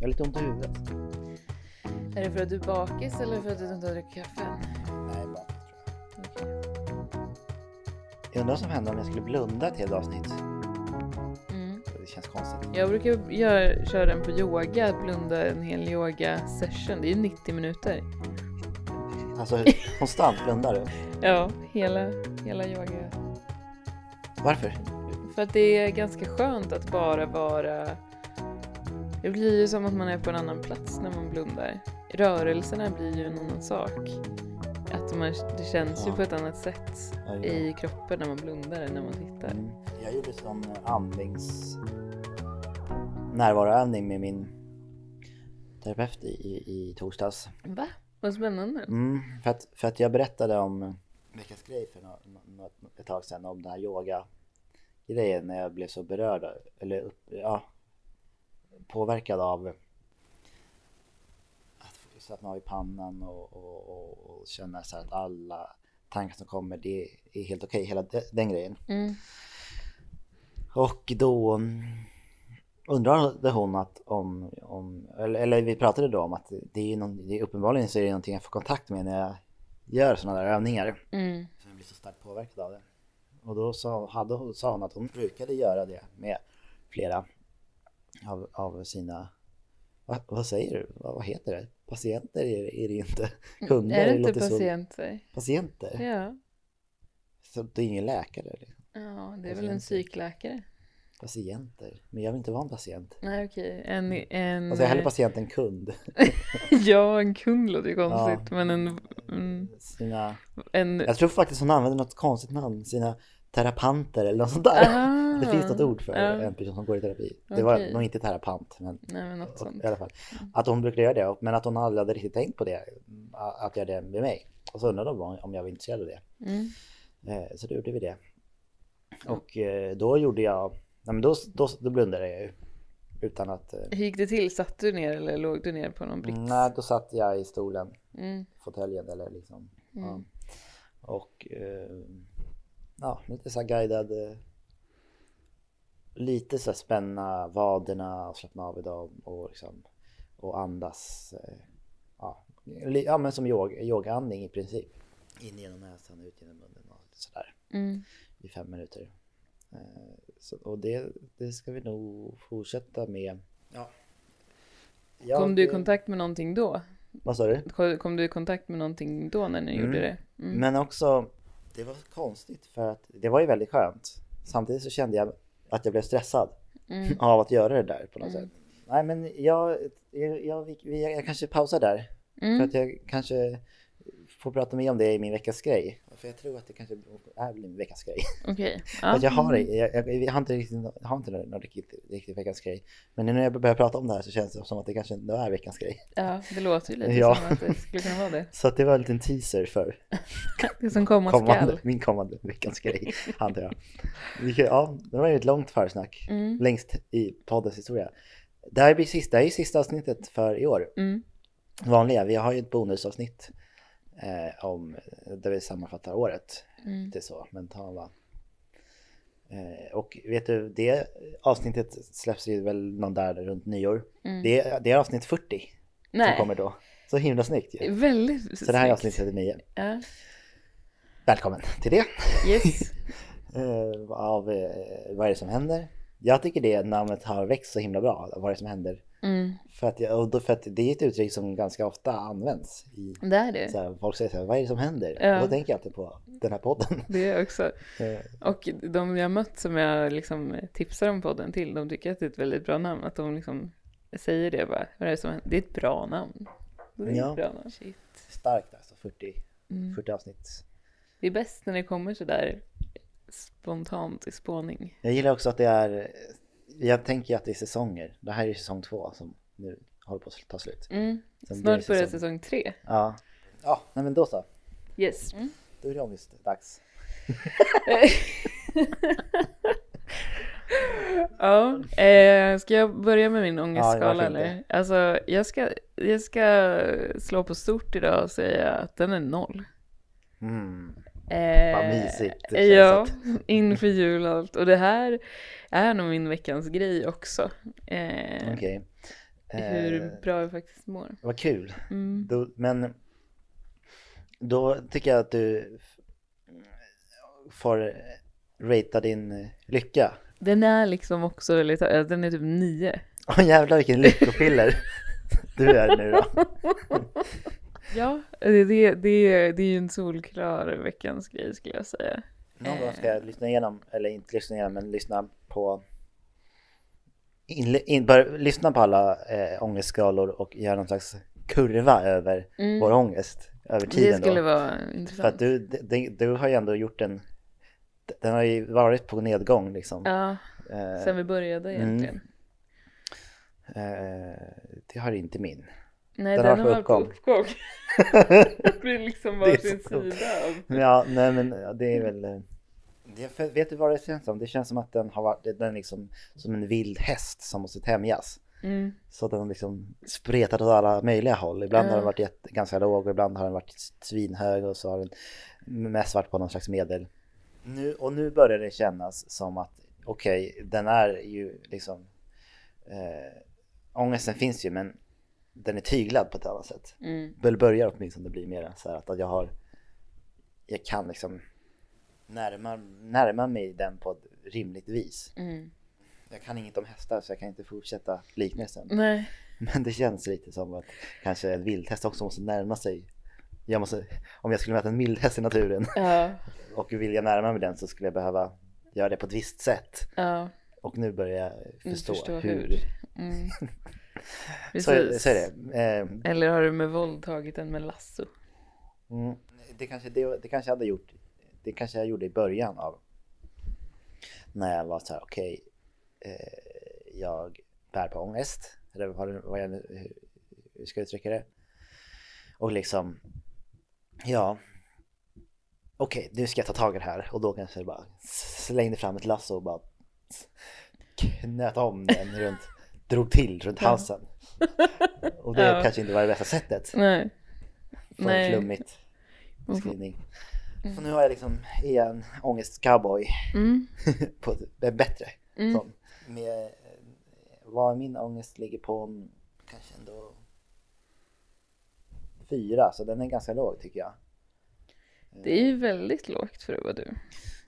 Jag har lite ont i huvudet. Är det för att du är bakis eller för att du inte har druckit kaffe? Nej, bakis tror jag. Okej. Jag undrar vad som händer om jag skulle blunda ett helt avsnitt. Mm. Det känns konstigt. Jag brukar göra, köra den på yoga, blunda en hel yoga session. Det är ju 90 minuter. Alltså konstant blundar du. Ja, hela, hela yoga. Varför? För att det är ganska skönt att bara vara... Det blir ju som att man är på en annan plats när man blundar. Rörelserna blir ju en annan sak. Att man, det känns ju Ja. på ett annat sätt Ja, ja. i kroppen när man blundar än när man tittar. Mm. Jag gjorde sån andnings närvaroövning med min terapeut i, i, i torsdags. Va? Vad spännande. Mm, för, att, för att jag berättade om veckans grej för nå, nå, ett tag sedan om den här yoga grejen när jag blev så berörd eller upp, ja, påverkad av att slappna av i pannan och, och, och, och känna så här att alla tankar som kommer det är helt okej, hela de, den grejen. Mm. Och då undrade hon att om, om eller, eller vi pratade då om att det är, någon, det är uppenbarligen så är det någonting jag får kontakt med när jag gör sådana där övningar. Mm. Så jag blir så starkt påverkad av det. Och då sa, hade, hon- sa hon att hon brukade göra det med flera av, av sina, vad, vad säger du, vad, vad heter det? Patienter är, det- är det inte. Kunder Är det inte låter så- patienter? Patienter? Ja. Så det är ingen läkare? Liksom. Ja, det är väl en Patienter. psykläkare? Patienter? Men jag vill inte vara en patient. Nej, okej. En... en Alltså jag är hellre patient än kund. ja, en kund låter ju konstigt. Men en... En, Sina, en jag tror faktiskt hon använder något konstigt namn, sina terapanter eller något sånt där. Ah, Det finns något ord för ja. en person som går i terapi. Det var Okej. nog inte terapant, men Nej, men något sånt. i alla fall. Att hon brukade göra det, men att hon aldrig hade riktigt tänkt på det, att göra det med mig. Och så undrade de om jag var intresserad av det. Mm. Eh, Så då gjorde vi det. Och eh, då gjorde jag, då, då, då blundade jag ju. Utan att, eh, Hur gick det till? Satt du ner eller låg du ner på någon brits? nej då satt jag i stolen, Mm. fåtöljen eller liksom. Ja. Mm. Och eh, ja, lite så här guidad. eh, Lite så här spänna vaderna och slappna av i dem och liksom och andas. eh, Ja, ja men som yoga, yogaandning i princip. In genom näsan, ut genom munnen och sådär Mm. i fem minuter. Eh, Så, och det, det ska vi nog fortsätta med. Ja. Jag- Kom du i kontakt med någonting då? Vad sa du? Kom- Kom du i kontakt med någonting då när ni Mm. gjorde det? Mm. Men också, det var konstigt för att det var ju väldigt skönt. Samtidigt så kände jag att jag blev stressad Mm. av att göra det där på något Mm. sätt. Nej men jag, jag, jag, jag, kanske pausar där. För Mm. att jag kanske får prata mer om det i min veckas grej. För jag tror att det kanske är min veckas grej. Okej. Att Ja. jag har jag, jag, jag har inte riktigt, jag har inte någon riktigt, riktigt veckans grej. Men nu när jag börjar prata om det här så känns det som att det kanske ändå är veckans grej. ja, det låter ju lite Ja. som att det skulle kunna vara det. Så att det var en liten teaser för Det som komma kommande, skall. min kommande veckans grej, antar jag. Ja, det var ju ett långt försnack, Mm. längst i poddens historia. Det här blir sista, det här är sista avsnittet för i år. Mm. Vanliga, vi har ju ett bonusavsnitt eh, om, där vi sammanfattar året. Mm. Det är så, mentala. Eh, och vet du, det avsnittet släpps ju väl någon där runt nyår. Mm. Det, är- det är avsnitt 40 som Nej, kommer då. Så himla snyggt ju. väldigt Så det här är snyggt. avsnitt 39. Ja. Välkommen till det. Yes. Eh, av eh, vad är det som händer? Jag tycker det namnet har växt så himla bra, vad är det som händer? Mm. För att, jag, för att det är ett uttryck som ganska ofta används. I, Det är det. så här, folk säger så här, vad är det som händer? Ja. Och då tänker jag alltid på den här podden. Det är också. Eh, Och de jag mött som jag liksom tipsar om podden till, de tycker att det är ett väldigt bra namn. Att de liksom säger det bara. Vad är det, som händer? det är ett bra namn. Det är Ja. ett bra namn. Shit. Starkt alltså, 40, Mm. 40 avsnitt. Det är bäst när det kommer sådär spontant i spåning. Jag gillar också att det är, jag tänker att det är säsonger. Det här är säsong två som nu håller på att ta slut. Mm. Sen Snart börjar säsong- säsong tre. Ja, ja nej men då så. Yes. Mm. Då är det ångest dags. ja, eh, ska jag börja med min Ja, ångestskala inte? eller? Alltså, jag ska, jag ska slå på stort idag och säga att den är noll. Mm. Eh, Vad mysigt det Ja, att- inför jul och allt. Och det här är nog min veckans grej också. Eh, hur Eh, bra jag faktiskt mår. Vad kul. Mm. Då, men då tycker jag att du får ratea din eh, lycka. Den är liksom också väldigt, äh, den är typ nio. Åh jävlar vilken lyckopiller du är nu då. Ja, det, det, det, det är ju en solklar veckans grej skulle jag säga. Någon gång ska jag lyssna igenom, eller inte lyssna igenom, men lyssna på in, in, bör, lyssna på alla eh, ångestskalor och göra någon slags kurva över Mm. vår ångest över Det tiden skulle då. vara För intressant. att du, du, du har ju ändå gjort en, den har ju varit på nedgång liksom. Ja, Eh, sen vi började mm. egentligen. eh, det har inte min. Nej, Den den, har har uppgång. det blir liksom varsin sida av. Ja, nej men det är väl... eh, Det, vet du vad det känns som? Det känns som att den har varit, den är liksom som en vild häst som måste tämjas. Mm. Så den liksom spretat åt alla möjliga håll. Ibland har Ja. den varit jätte, ganska låg och ibland har den varit svinhög och så har den mest varit på någon slags medel. Nu, och nu börjar det kännas som att okej, den är ju liksom eh, ångesten finns ju men den är tyglad på ett annat sätt. Mm. Eller börjar åtminstone bli mer så här att jag har jag kan liksom närma, närma mig den på ett rimligt vis. Mm. Jag kan inget om hästar så jag kan inte fortsätta liknelsen. Nej. Men det känns lite som att kanske en vildhäst också måste närma sig. Jag måste, om jag skulle möta en vildhäst i naturen Ja, och vilja närma mig den så skulle jag behöva göra det på ett visst sätt. ja. Och nu börjar jag förstå, förstå hur. hur. Mm. Så, Precis. så är det. Eh, Eller har du med våld tagit den med lasso? Mm. Det kanske det, det kanske jag hade gjort. Det kanske jag gjorde i början av när jag var så här okej. eh, jag bär på ångest eller vad, vad jag hur- ska jag uttrycka det? Och liksom ja. Okej, nu ska jag ta tag i det här och då kanske jag bara slängde fram ett lasso och bara knöt om den runt, drog till runt halsen. Och det Ja. kanske inte var det bästa sättet Nej. för Nej. flummigt Mm. beskrivning. Så nu har jag liksom, är jag en ångestcowboy Mm. på ett bättre. Mm. Sån. Med, vad min ångest ligger på, mm, kanske ändå fyra, så den är ganska låg tycker jag. Det är ju väldigt lågt för att vara du.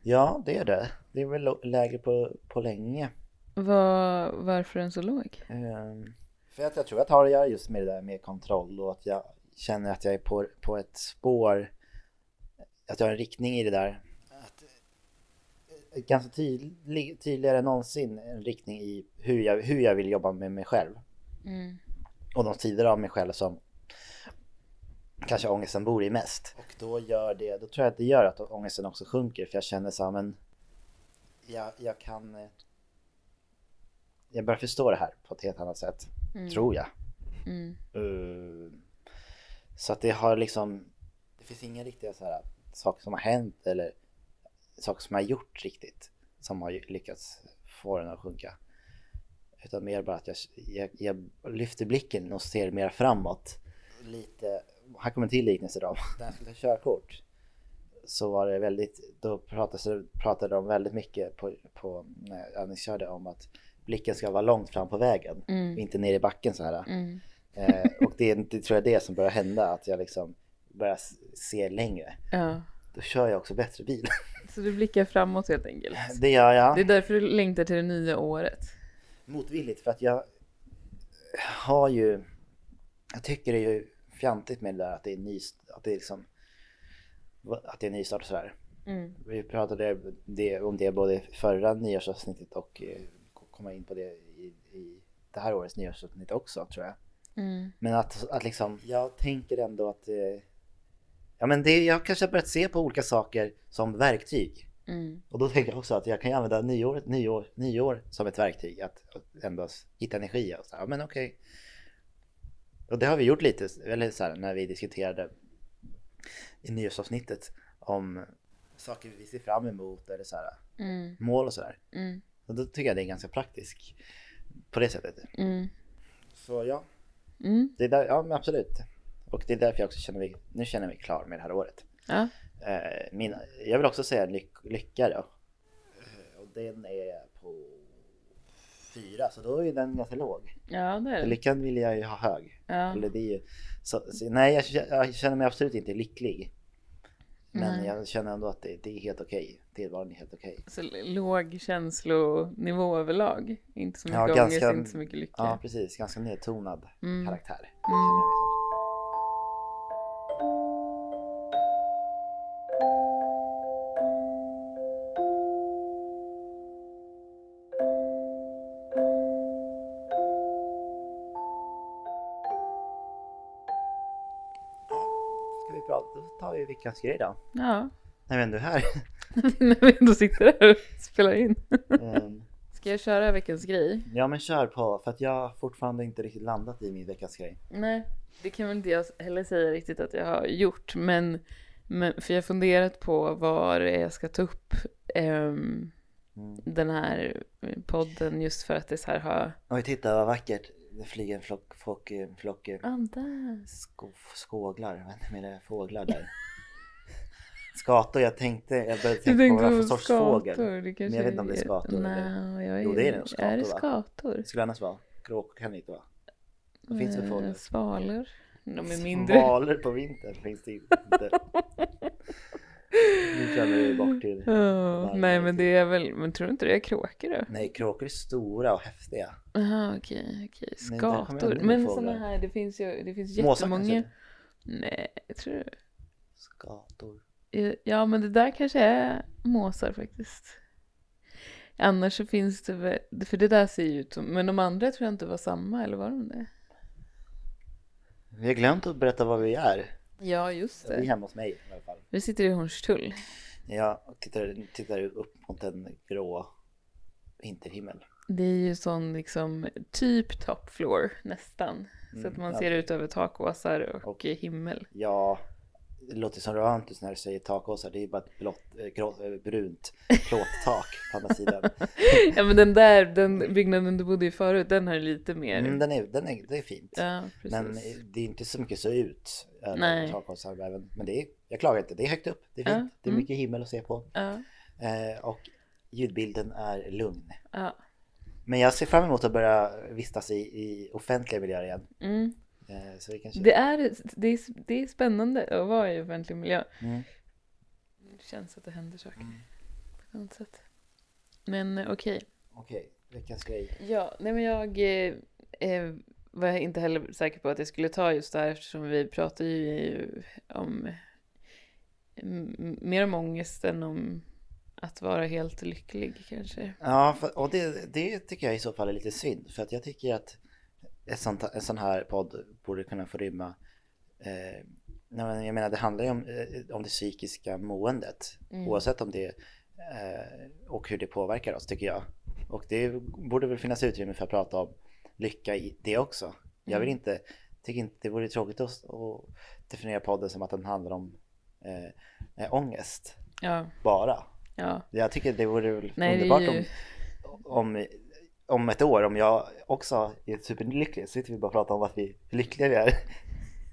Ja, det är det. Det är väl lägre på, på länge. Var, varför är den så låg? Ehm, för att jag tror att det har att göra just med det där med kontroll och att jag känner att jag är på, på ett spår, att jag har en riktning i det där. Att, eh, ganska tydlig, tydligare än någonsin en riktning i hur jag, hur jag vill jobba med mig själv. Mm. Och de sidor av mig själv som kanske ångesten bor i mest. Och då gör det, då tror jag att det gör att ångesten också sjunker för jag känner så här, men jag, jag kan eh, jag börjar förstå det här på ett helt annat sätt, Mm. tror jag. Mm. Eh, Så att det har liksom, det finns inga riktiga så här saker som har hänt eller saker som jag har gjort riktigt som har lyckats få den att sjunka. Utan mer bara att jag, jag, jag lyfter blicken och ser mer framåt. Lite, här kommer en till liknelse då. När jag skulle ta körkort så var det väldigt, då pratade, pratade de väldigt mycket på, på när jag övningskörde om att blicken ska vara långt fram på vägen Mm. inte ner i backen så här. Mm. Eh, och det, det tror jag är det som börjar hända, att jag liksom börjar se längre. Ja. Då kör jag också bättre bil. Så du blickar framåt helt enkelt. Det gör jag. Det är därför du längtar till det nya året. Motvilligt för att jag har ju, jag tycker det är ju fjantigt med det där att det är ny, att det är liksom, att det är nystart och sådär. Mm. Vi pratade det, om det både förra nyårsavsnittet och eh, komma in på det i, i det här årets nyårsavsnitt också tror jag. Mm. Men att, att liksom, jag tänker ändå att eh, Ja men det, jag kanske har börjat se på olika saker som verktyg. Mm. Och då tänker jag också att jag kan använda nyår, nyår, nyår som ett verktyg. Att, att ändå hitta energi och så här, ja men okej. Och det har vi gjort lite, eller så här, när vi diskuterade i nyårsavsnittet om saker vi ser fram emot eller så här, Mm. mål och sådär. Mm. Och då tycker jag det är ganska praktiskt på det sättet. Mm. Så ja, Mm. det är där, ja men absolut. Och det är därför jag också känner mig, nu känner jag mig klar med det här året. Ja. Eh, min, jag vill också säga lyck, lycka då. Eh, och den är på fyra så då är den ganska låg. Ja, det är det. Lyckan vill jag ju ha hög. Ja. Eller det är ju, så, så, nej, jag, jag känner mig absolut inte lycklig. Men Nej. jag känner ändå att det, det är helt okej. Tillvaron är helt okej. Så låg känslonivå överlag. Inte så mycket Ja, ångest, ganska- inte så mycket lycka. Ja, precis. Ganska nedtonad Mm. karaktär. Mm. Veckans grej då. Ja, Nej men du är här. när vi ändå sitter här och spelar in. Ehm, Ska jag köra veckans grej? Ja men kör på för att jag har fortfarande inte riktigt landat i min veckans grej. Nej, det kan väl inte jag heller säga riktigt att jag har gjort, men, men för jag har funderat på är jag ska ta upp ehm, Mm. den här podden just för att det så här har... Oj titta vad vackert. Det flyger en flock, flock, flock eh, Ah, där. sko, skåglar, vad heter det, fåglar där. Skator, jag tänkte, jag började Du tänka på vad det för sorts fågel. skator, det kanske jag vet inte om det är skator eller- Nej, jag är... Jo, det är nog Är det skator, va? skator? Det skulle annars vara kråkor kan det inte vara. Vad finns det för Eh, fåglar? Svalor. De är mindre. Valer på vintern finns det inte. Nu känner vi bort till. Varje nej men det är väl, men tror du inte det är kråkor då? Nej, kråkor är stora och häftiga. Jaha okej, okej. Men Skator. Men fåglar. sådana här, det finns ju, det finns Måsar jättemånga. kanske? Nej, jag tror det. Skator. Eh, Ja men det där kanske är måsar faktiskt. Annars så finns det väl, för det där ser ju ut som, men de andra tror jag inte var samma, eller var de det? Vi har glömt att berätta vad vi är. Ja just Vi är hemma hos mig i alla fall. Vi sitter i Hornstull. Jag tittar, tittar upp mot en grå vinterhimmel. Det är ju sån liksom typ top floor nästan. Så Mm, att man ja. ser ut över takåsar och, Och- himmel. Ja, det låter som romantiskt när du säger takåsar. Det är bara ett blått, äh, grå, äh, brunt plåttak på andra sidan. Ja men den där, den byggnaden du bodde i förut, den har lite mer. Mm, den är, den är, det är fint. Ja. Men det är inte så mycket så ut över takåsar. Men det är, jag klagar inte, det är högt upp. Det är Ja, fint. Det är mm. mycket himmel att se på. Ja, Eh, och ljudbilden är lugn. ja. Men jag ser fram emot att börja vistas i, i offentliga miljöer igen. Mm. Eh, så vi kanske... Det, är, det, är, det är spännande att vara i offentlig miljö. Mm. Det känns att det händer saker på ett annat sätt. Men eh, okej. Okej, veckans grej. Ja, nej men jag eh, eh, var inte heller säker på att jag skulle ta just det här eftersom vi pratar ju om m- mer om ångest än om att vara helt lycklig kanske. Ja, för, och det, det tycker jag i så fall är lite synd. För att jag tycker att ett sånt, en sån här podd borde kunna få rymma eh, men jag menar det handlar ju om, eh, om det psykiska måendet Mm. oavsett om det eh, och hur det påverkar oss tycker jag. Och det borde väl finnas utrymme för att prata om lycka i det också. Jag vill Mm. inte, tycker inte det vore tråkigt att, att definiera podden som att den handlar om eh, eh, ångest Ja, bara. ja. Jag tycker det vore väl Nej, underbart ju- om, om, om ett år, om jag också är superlycklig, så sitter vi bara och pratar om att vi hur lyckliga vi är.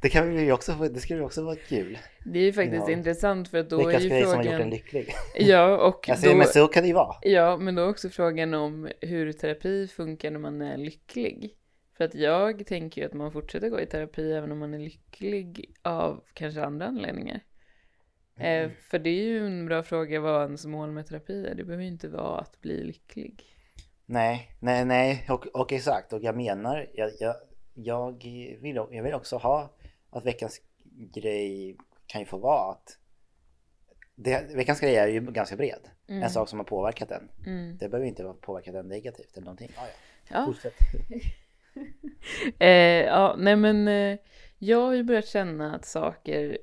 Det kan vi också, det skulle också vara kul. Det är ju faktiskt Ja. intressant för att då är Veckans ju grej som har gjort en frågan... lycklig. Ja, och Alltså, då... men så kan det ju vara. Ja, men då är också frågan om hur terapi funkar när man är lycklig. För att jag tänker ju att man fortsätter gå i terapi även om man är lycklig av kanske andra anledningar. Eh, för det är ju en bra fråga vad ens mål med terapi är. Det behöver ju inte vara att bli lycklig. Nej, nej, nej, och, och exakt. Och jag menar, jag, jag, jag, vill, jag vill också ha att veckans grej kan ju få vara att det, veckans grej är ju ganska bred. Mm. En sak som har påverkat den. Mm. Det behöver inte vara påverkat den negativt eller någonting. Ah, ja. Ja. Fortsätt. Eh, ja, nej men eh, jag har ju börjat känna att saker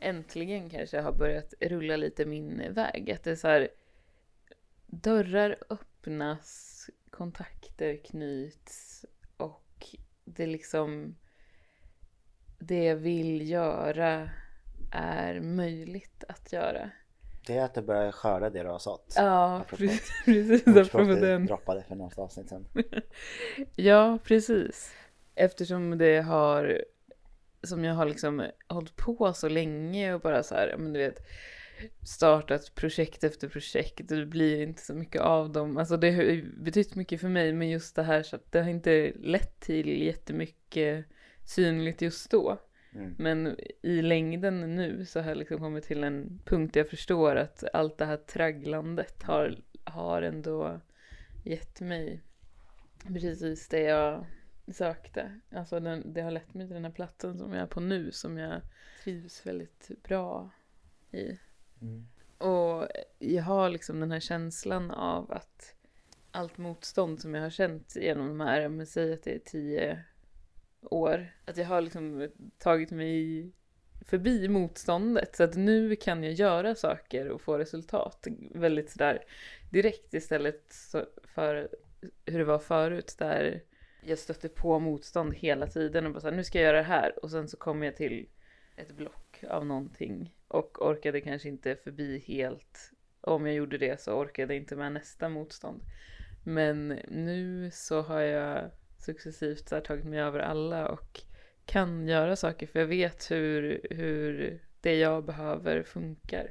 äntligen kanske har börjat rulla lite min väg. Att det är så här, dörrar öppnas, kontakter knyts och det liksom, det jag vill göra är möjligt att göra. Det är att du börjar skörda det du har sått. Ja, Apropå- precis, apropå den. droppade för några avsnitt sedan. Ja, precis. Eftersom det har, som jag har liksom hållit på så länge och bara så här, men du vet, startat projekt efter projekt och det blir inte så mycket av dem. Alltså det har betytt mycket för mig men just det här så att det har inte lett till jättemycket synligt just då. Mm. Men i längden nu så har jag liksom kommit till en punkt där jag förstår att allt det här tragglandet har, har ändå gett mig precis det jag sökte. Alltså den, det har lett mig till den här platsen som jag är på nu som jag trivs väldigt bra i. Mm. Och jag har liksom den här känslan av att allt motstånd som jag har känt genom de här, men säg att det är tio år, att jag har liksom tagit mig förbi motståndet. Så att nu kan jag göra saker och få resultat väldigt sådär direkt istället för hur det var förut där jag stötte på motstånd hela tiden och bara såhär, nu ska jag göra det här och sen så kommer jag till ett block av någonting och orkade kanske inte förbi helt. Om jag gjorde det så orkade jag inte med nästa motstånd. Men nu så har jag successivt så tagit mig över alla och kan göra saker för jag vet hur, hur det jag behöver funkar.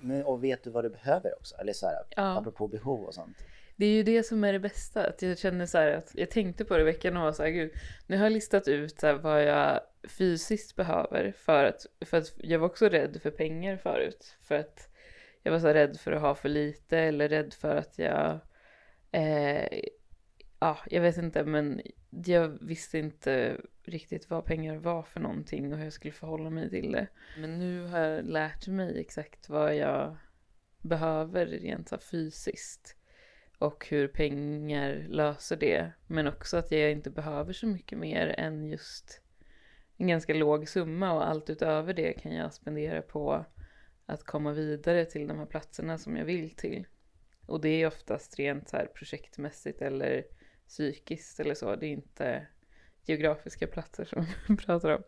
Men, och vet du vad du behöver också? Eller så här, Ja. apropå behov och sånt. Det är ju det som är det bästa. Att jag känner så här att jag tänkte på det i veckan och var så här, gud, nu har jag listat ut så vad jag fysiskt behöver för att, för att jag var också rädd för pengar förut. För att jag var så rädd för att ha för lite eller rädd för att jag, eh, ja, jag vet inte, men jag visste inte riktigt vad pengar var för någonting och hur jag skulle förhålla mig till det. Men nu har jag lärt mig exakt vad jag behöver rent så fysiskt och hur pengar löser det. Men också att jag inte behöver så mycket mer än just en ganska låg summa och allt utöver det kan jag spendera på att komma vidare till de här platserna som jag vill till. Och det är oftast rent så här projektmässigt eller psykiskt eller så. Det är inte geografiska platser som vi pratar om.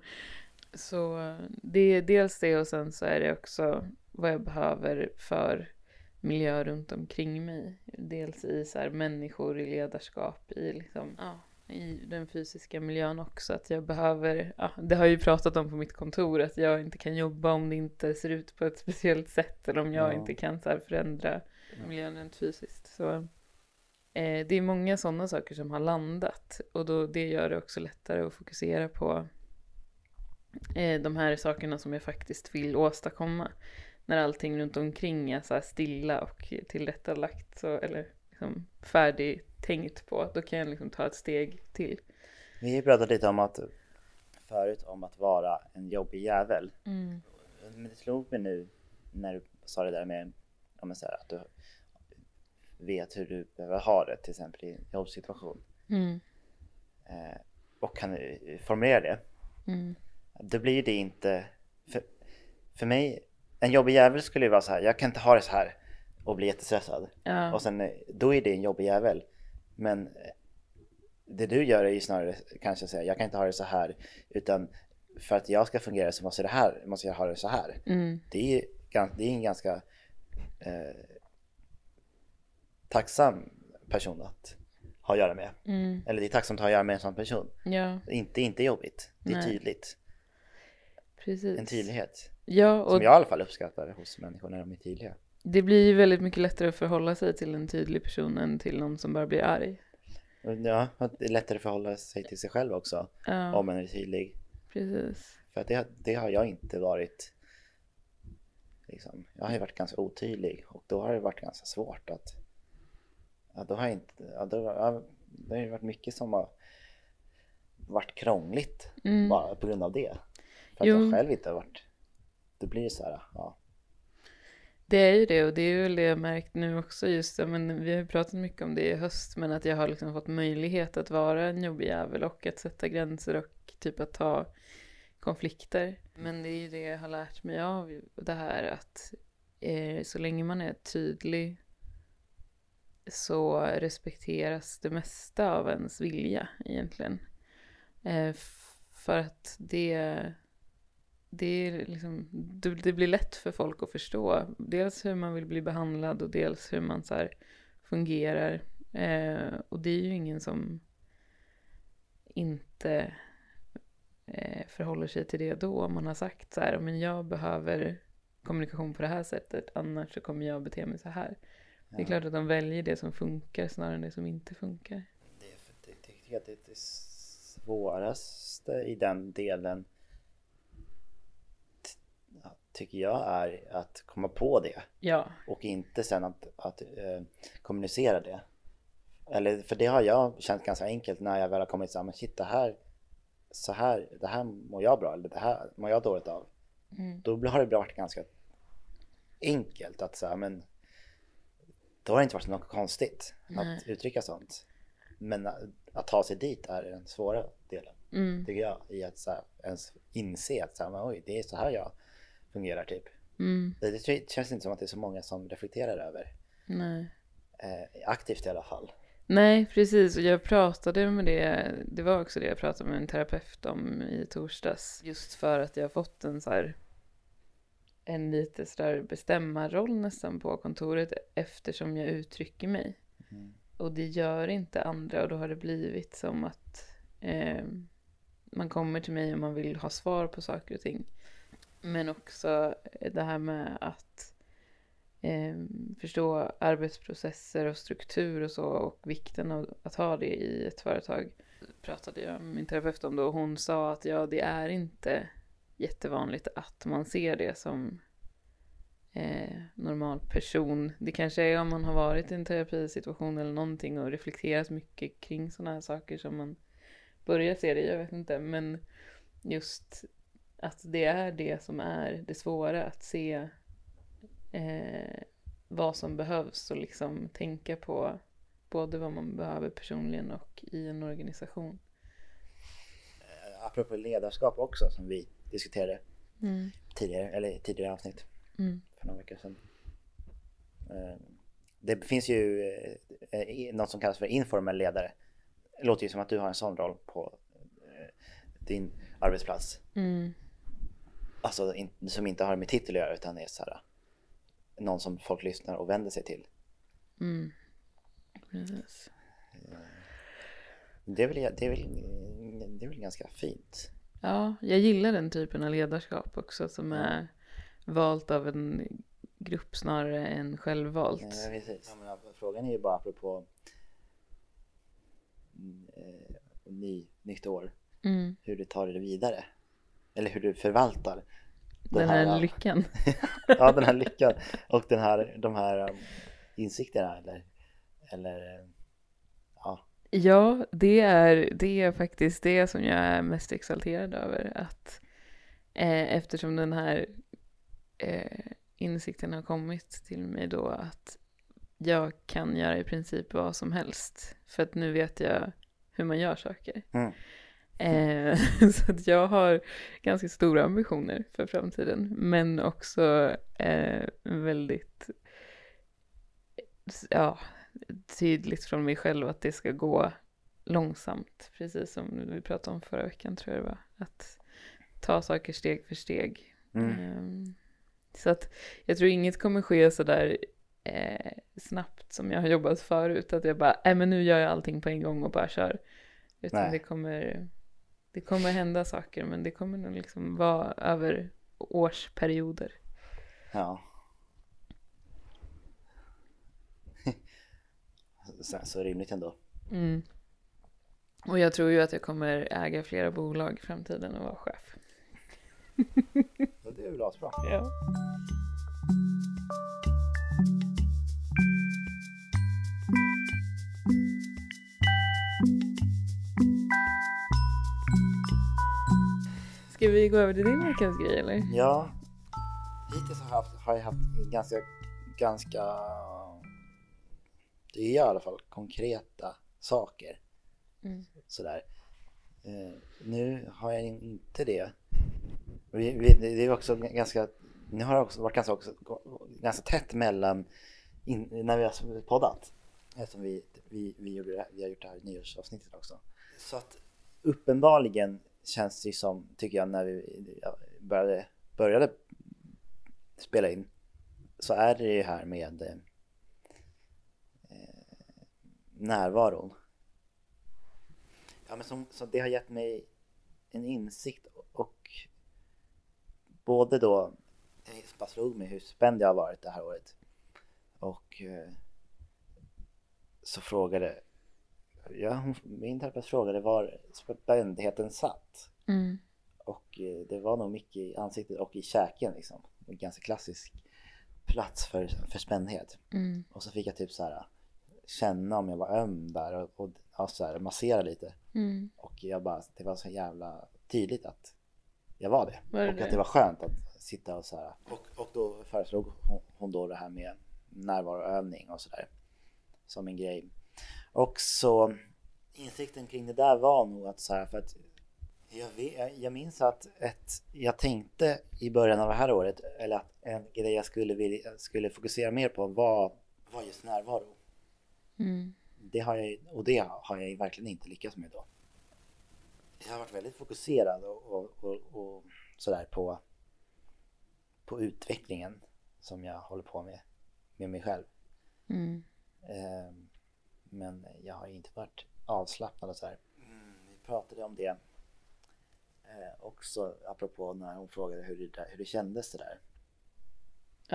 Så det är dels det och sen så är det också vad jag behöver för miljö runt omkring mig. Dels i så här människor, i ledarskap, i liksom, ja, i den fysiska miljön också. Att jag behöver, ja, det har jag ju pratat om på mitt kontor, att jag inte kan jobba om det inte ser ut på ett speciellt sätt eller om jag Ja. inte kan så förändra miljön rent fysiskt. Så eh, det är många sådana saker som har landat och då, det gör det också lättare att fokusera på eh, de här sakerna som jag faktiskt vill åstadkomma när allting runt omkring är så stilla och tillrättalagt så, eller liksom färdigtänkt på, då kan jag liksom ta ett steg till. Vi pratat lite om att förut om att vara en jobbig jävel. Men det slog mig nu när du sa det där med ja, men så här, att du vet hur du behöver ha det till exempel i en jobbsituation Mm. eh, och kan formulera det. Mm. Då blir det inte... För, för mig, en jobbig jävel skulle ju vara så här, jag kan inte ha det så här och bli jättestressad. Ja. Och sen, eh, då är det en jobbig jävel. Men eh, det du gör är ju snarare kanske säga, jag kan inte ha det så här. Utan för att jag ska fungera så måste, det här, måste jag ha det så här. Mm. Det är, ju det är en ganska eh, tacksam person att ha att göra med. Mm. Eller det är tacksamt att ha att göra med en sån person. Ja, Inte, inte jobbigt, det är Nej. tydligt. precis. En tydlighet. Ja, och Som jag i alla fall uppskattar hos människor när de är tydliga. Det blir ju väldigt mycket lättare att förhålla sig till en tydlig person än till någon som bara blir arg. Ja, det är lättare att förhålla sig till sig själv också Ja, om man är tydlig. precis. För att det, det har jag inte varit. Liksom, jag har ju varit ganska otydlig och då har det varit ganska svårt att... Ja, då har jag inte... Ja, då, ja, det har ju varit mycket som har varit krångligt Mm. bara på grund av det. För att Jo. jag själv inte har varit... Då blir det så här, ja. Det är ju det och det är väl det jag märkt nu också just men vi har ju pratat mycket om det i höst men att jag har liksom fått möjlighet att vara en jobbig jävel och att sätta gränser och typ att ta konflikter. Men det är ju det jag har lärt mig av det här att eh, så länge man är tydlig så respekteras det mesta av ens vilja egentligen. Eh, för att det det, är liksom, det, blir lätt för folk att förstå. Dels hur man vill bli behandlad och dels hur man så fungerar. Eh, och det är ju ingen som inte eh, förhåller sig till det då. Om man har sagt så här, men jag behöver kommunikation på det här sättet, annars så kommer jag bete mig så här. Det är Ja. klart att de väljer det som funkar snarare än det som inte funkar. Det, det, det, det, det, svåraste i den delen ja, tycker jag är att komma på det Ja, och inte sen att, att eh, kommunicera det. Eller för det har jag känt ganska enkelt när jag väl har kommit samman. Shit, det här, så här, det här mår jag bra eller det här mår jag dåligt av. Mm. Då har det varit ganska enkelt att säga men då har det inte varit något konstigt Nej. att uttrycka sånt. Men att, att ta sig dit är den svåra delen mm, tycker jag i att så här, ens inse att så här, men, oj, det är så här jag fungerar typ. mm, Det, det känns inte som att det är så många som reflekterar över nej. eh, aktivt i alla fall. Nej, precis. Och jag pratade med det, det var också det jag pratade med en terapeut om i torsdags. Just för att jag fått en så här, en lite sådär bestämmarroll nästan på kontoret eftersom jag uttrycker mig. Mm. Och det gör inte andra och då har det blivit som att eh, man kommer till mig om man vill ha svar på saker och ting. Men också det här med att eh, förstå arbetsprocesser och struktur och så och vikten av att ha det i ett företag. Pratade jag med min terapeut om då och hon sa att ja, det är inte jättevanligt att man ser det som eh, normal person. Det kanske är om man har varit i en terapisituation eller någonting och reflekterat mycket kring sådana här saker som man börjar se det, jag vet inte. Men just att det är det som är det svåra, att se eh, vad som behövs och liksom tänka på både vad man behöver personligen och i en organisation. Eh, apropå ledarskap också som vi diskuterade Mm. tidigare, eller tidigare avsnitt Mm. för några veckor sedan. Eh, Det finns ju eh, något som kallas för informell ledare. Det låter ju som att du har en sån roll på din arbetsplats. Mm. Alltså in, som inte har med titel att göra utan är så här, någon som folk lyssnar och vänder sig till. Mm. Precis. Det är väl, det är väl, det är väl ganska fint. Ja, jag gillar den typen av ledarskap också som är valt av en grupp snarare än självvalt. Ja, precis. Ja, frågan är ju bara apropå mm, eh, ny, nytt år, Mm. hur du tar det vidare. Eller hur du förvaltar Den här lyckan. ja, den här lyckan och den här, de här um, insikterna eller, eller eh, ja, Ja, det är, det är faktiskt det som jag är mest exalterad över. Att eh, eftersom den här eh, insikten har kommit till mig då att jag kan göra i princip vad som helst. För att nu vet jag hur man gör saker. Mm. Eh, så att jag har ganska stora ambitioner för framtiden. Men också eh, väldigt ja, tydligt från mig själv att det ska gå långsamt. Precis som vi pratade om förra veckan tror jag det var. Att ta saker steg för steg. mm. Ehm, Så att jag tror inget kommer ske sådär eh, snabbt som jag har jobbat förut. Att jag bara, nej men nu gör jag allting på en gång och bara kör. Utan Nej. det kommer, det kommer hända saker men det kommer nog liksom vara över årsperioder. ja. så, så rimligt ändå. Mm. Och jag tror ju att jag kommer äga flera bolag i framtiden och vara chef. Det är väl asbra. Ja. Ska vi gå över till din veckans grej eller? Ja, hittills har jag haft, har jag haft ganska, ganska, det är i alla fall konkreta saker. Mm. Sådär. Eh, nu har jag in- inte det. Vi, vi, det är också ganska, nu har det också varit ganska, också, ganska tätt mellan in, när vi har poddat. Eftersom vi, vi, vi, gjorde det vi har gjort det här nyårsavsnittet också. Så att uppenbarligen känns det som, tycker jag, när vi började, började spela in så är det ju här med eh, närvaron. Ja, men som, så det har gett mig en insikt och både då eh, det bara slog mig hur spänd jag har varit det här året. Och eh, så frågade, ja, min terapeut frågade var spändheten satt. Mm. Och eh, det var nog mycket i ansiktet och i käken liksom. En ganska klassisk plats för, för spändhet. Mm. Och så fick jag typ så här känna om jag var öm där och, och ja, så här, massera lite. Mm. Och jag bara, det var så jävla tydligt att jag var det. Var det och det? att det var skönt att sitta och så här. Och, och då föreslog hon, hon då det här med närvaroövning och sådär. Som en grej. Och så insikten kring det där var nog att så här för att jag, vet, jag minns att ett, jag tänkte i början av det här året, eller att en grej jag skulle, vilja, skulle fokusera mer på var, var just närvaro. Mm. Det har jag, och det har jag verkligen inte lyckats med då. Jag har varit väldigt fokuserad och, och, och, och sådär på, på utvecklingen som jag håller på med, med mig själv. Mm. Ehm, men jag har inte varit avslappnad och sådär. Mm, vi pratade om det eh, också apropå när hon frågade hur det, där- hur det kändes det där.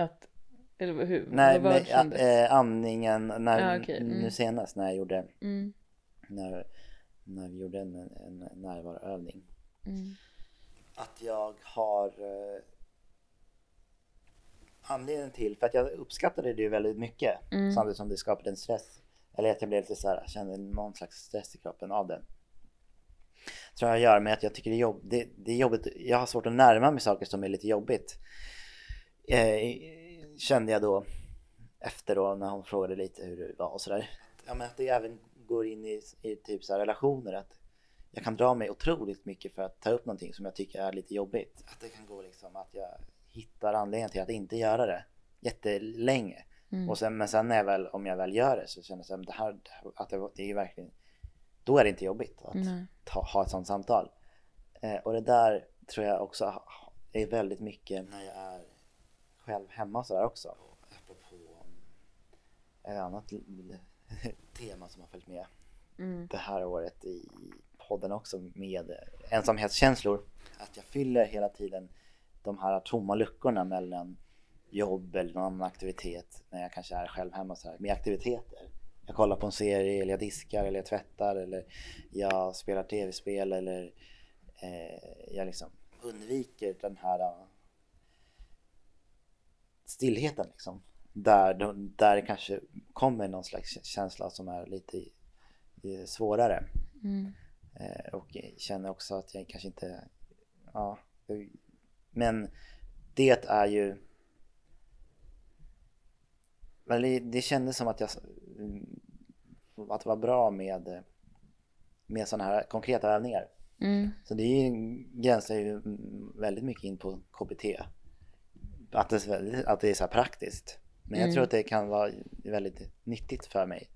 Att, eller hur? Nej, vad men, kändes? äh, andningen när, Ja, okej, mm. nu senast när jag gjorde Mm. när, när vi gjorde en, en närvaroövning. Mm. Att jag har eh, anledningen till, för att jag uppskattade det ju väldigt mycket Mm. samtidigt som det skapade en stress. Eller att jag blev lite så här, kände någon slags stress i kroppen av det. Tror jag gör med att jag tycker det är, jobb, det, det är jobbigt, jag har svårt att närma mig saker som är lite jobbigt. Eh, kände jag då efter då när hon frågade lite hur det var och sådär. Ja men att det även går in i, i typ så här relationer att jag kan dra mig otroligt mycket för att ta upp någonting som jag tycker är lite jobbigt. Att det kan gå liksom att jag hittar anledningen till att inte göra det jättelänge. Mm. Och sen, men sen när jag väl, om jag väl gör det så känner jag att det här, att det, det är verkligen, då är det inte jobbigt att ta, ha ett sånt samtal. Eh, och det där tror jag också är väldigt mycket när jag är själv hemma och sådär också. Apropå ett annat tema som har följt med Mm. det här året i podden också med ensamhetskänslor. Att jag fyller hela tiden de här tomma luckorna mellan jobb eller någon annan aktivitet när jag kanske är själv hemma så här, med aktiviteter. Jag kollar på en serie eller jag diskar eller jag tvättar eller jag spelar tv-spel eller eh, jag liksom undviker den här eh, stillheten liksom. Där, de- där det kanske kommer någon slags känsla som är lite eh, svårare. Mm. Eh, och känner också att jag kanske inte... Ja, men det är ju... Men det, det kändes som att jag... mm, Att det var bra med, med sådana här konkreta övningar. Mm. Så det är ju, gränsar ju väldigt mycket in på KBT. Att det, att det är så praktiskt. Men jag Mm. tror att det kan vara väldigt nyttigt för mig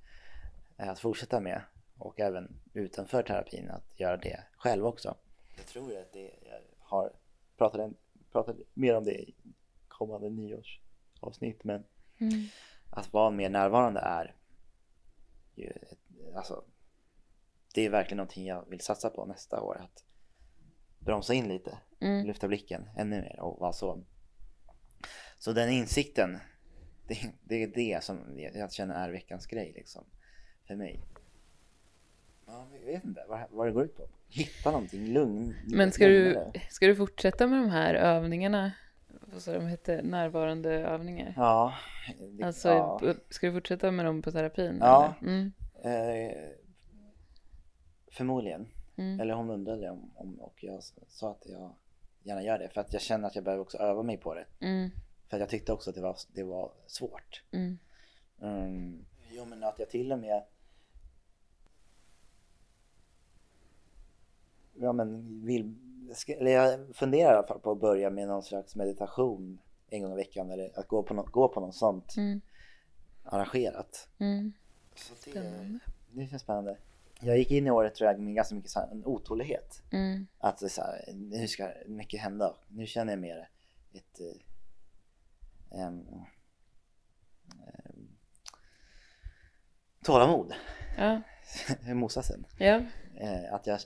eh, att fortsätta med och även utanför terapin att göra det själv också. Jag tror att det jag har pratat, pratat mer om det i kommande nyårsavsnitt men Mm. Att vara mer närvarande är ju alltså det är verkligen någonting jag vill satsa på nästa år att bromsa in lite, Mm. lyfta blicken ännu mer och vara så så den insikten det, det är det som jag känner är veckans grej liksom för mig ja, jag vet inte vad, vad det går ut på hitta någonting lugn Men ska du, ska du fortsätta med de här övningarna? Vad sa de hette? Närvarande övningar? ja, det, Alltså, ja. ska du fortsätta med dem på terapin? Ja. Mm. Eh, förmodligen Mm. Eller hon undrade om, om och jag sa att jag gärna gör det för att jag känner att jag behöver också öva mig på det. Mm. För att jag tyckte också att det var, det var svårt. Mm. Mm. Jo men att jag till och med Ja men vill, eller jag funderar i alla fall på att börja med någon slags meditation en gång i veckan eller att gå på, nå- gå på något sånt Mm. arrangerat. Mm. Så det, Spännande. det känns spännande. Jag gick in i året tror jag med ganska mycket så här, en otålighet. Mm. Att det är så här, nu ska mycket hända. Nu känner jag mer ett... Eh, em, tålamod. Ja. Mosasen. Ja. Eh, att jag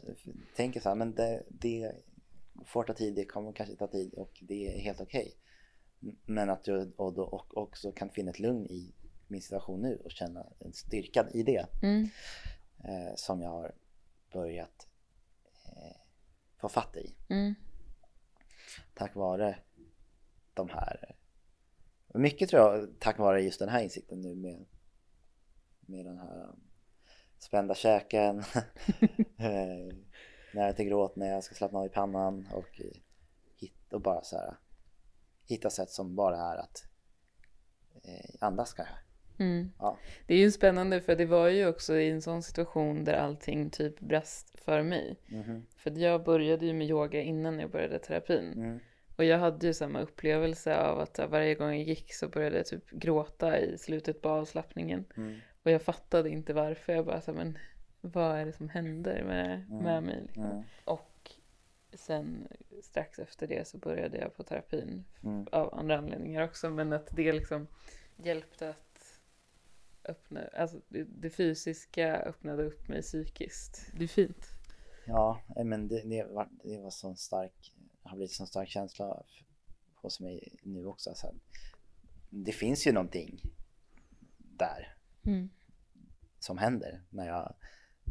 tänker så här, men det, det får ta tid, det kommer kanske ta tid och det är helt okej. Men att jag och då och också kan finna ett lugn i min situation nu och känna en styrka i det Mm. eh, som jag har börjat eh, få fatt i Mm. tack vare de här mycket tror jag tack vare just den här insikten nu med med den här spända käken eh, nära till gråt när jag ska slappna av i pannan och, hit, och bara så här hitta sätt som bara är att eh, andas kanske. Mm. Ja. Det är ju spännande för det var ju också i en sån situation där allting typ brast för mig. Mhm. För jag började ju med yoga innan jag började terapin. Mm. Och jag hade ju samma upplevelse av att varje gång jag gick så började jag typ gråta i slutet på avslappningen. Mm. Och jag fattade inte varför. Jag bara så här, men vad är det som händer med, med mig? Liksom. Mm. Och sen strax efter det så började jag på terapin. Mm. Av andra anledningar också. Men att det liksom hjälpte att öppna, alltså det, det fysiska öppnade upp mig psykiskt. Det är fint. Ja, eh, men det, det, var, det var sån stark, har blivit sån stark känsla hos mig nu också. Så att det finns ju någonting där Mm. som händer när jag,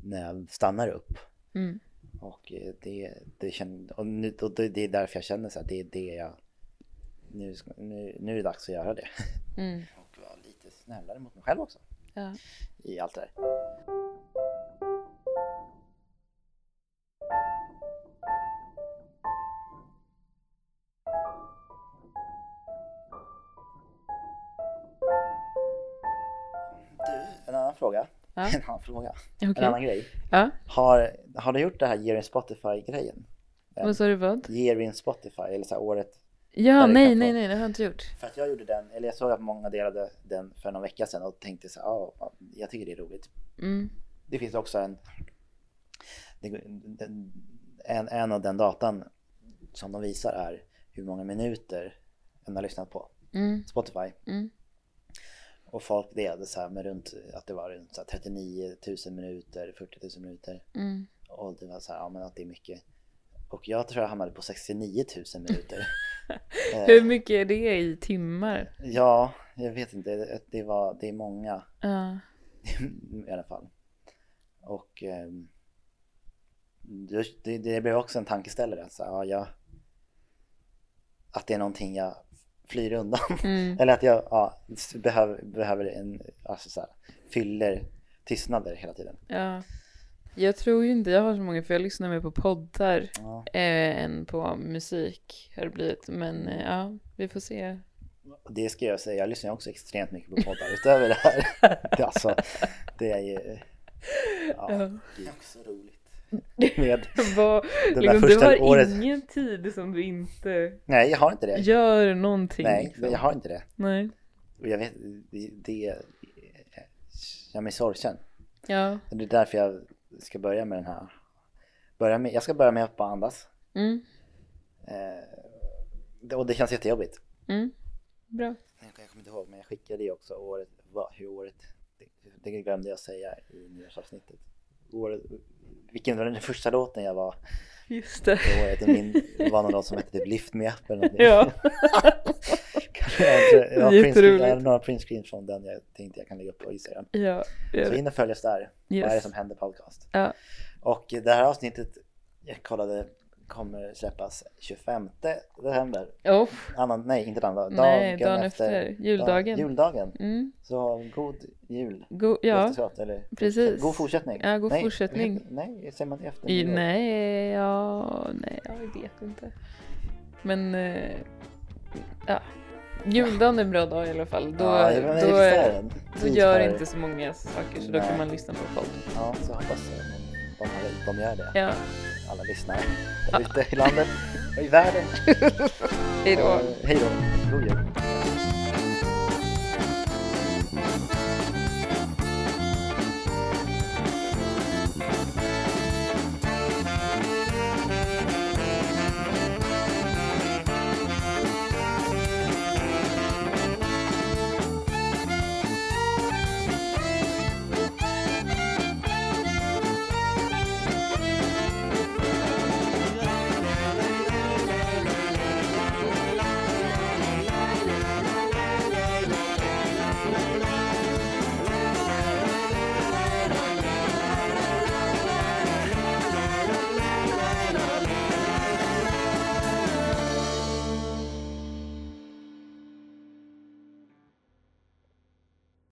när jag stannar upp. Mm. Och eh, det, det, och nu, och det det är därför jag känner så att det är det jag... Nu, nu, nu är det dags att göra det. Mm. Och vara lite snällare mot mig själv också Ja. i allt det här. Du, en annan fråga. Ja. En annan fråga. Okej. En annan grej. Ja. Har, har du gjort det här Year in Spotify-grejen? Vad sa du vad? Year in Spotify, eller så här året Ja, nej, nej, nej, det har jag inte gjort. För att jag gjorde den, eller jag såg att många delade den för någon vecka sedan och tänkte så här, ja, jag tycker det är roligt. Mm. Det finns också en, den- en, en av den datan som de visar är hur många minuter en har lyssnat på Mm. Spotify. Mm. Och folk delade så här med runt, att det var runt så här 39 000 minuter, 40 000 minuter. Mm. Och det var så här, ja men att det är mycket. Och jag tror jag hamnade på 69 000 minuter. Eh, Hur mycket är det i timmar? Ja, jag vet inte. Det, var, det är många Ja. i alla fall. Och ehm, det, det, blev också en tankeställare. Så, ja, jag, att det är någonting jag flyr undan. Mm. Eller att jag ja, behöver, behöver en, alltså så här, fyller tystnader hela tiden. ja. Jag tror ju inte jag har så många för jag lyssnar mer på poddar Ja. eh, än på musik har det blivit. Men eh, ja, vi får se. Det ska jag säga, jag lyssnar också extremt mycket på poddar utöver det här. Det, är alltså, det är ju... Ja, Ja. det är också roligt. Med, Vad, där liksom, du första har året- ingen tid som du inte nej, jag har inte det. gör någonting. Nej, liksom. jag har inte det. Nej. Och jag vet, det, det gör mig sorgsen. Ja. Det är därför jag ska börja med den här. Börja med, jag ska börja med att bara andas. Mm. Eh, och det känns jättejobbigt. Mm. Bra. Jag kommer inte ihåg, men jag skickade ju också året, hur året, det, det glömde jag säga i nyårsavsnittet. Året, vilken var den första låten jag var Just det. det året? Min, var någon låt som hette typ Lift Me Up eller någonting. Ja. Jag har. Jag några printscreens från den jag tänkte jag kan lägga upp på Instagram. Ja. Så in och följ oss där. Vad är det Yes. som händer podcast? Ja. Och det här avsnittet, jag kollade, kommer släppas 25 december. Oh, Annan, nej, inte den dagen. Nej, dagen efter. Juldagen. juldagen. mm. Så god jul. Go- ja. eller precis. God fortsättning. Ja, god nej, fortsättning. Nej, säger man efter I, nej, ja, nej, jag vet inte. Men, eh, ja. Juldagen är en bra dag i alla fall. Då, ja, då, då, då gör inte så många saker så då Nej. kan man lyssna på podd. Ja, så hoppas jag de, de, de gör det. Ja, Alla lyssnare där ute i landet och i världen. hej då. Eh, Hej då. God jul.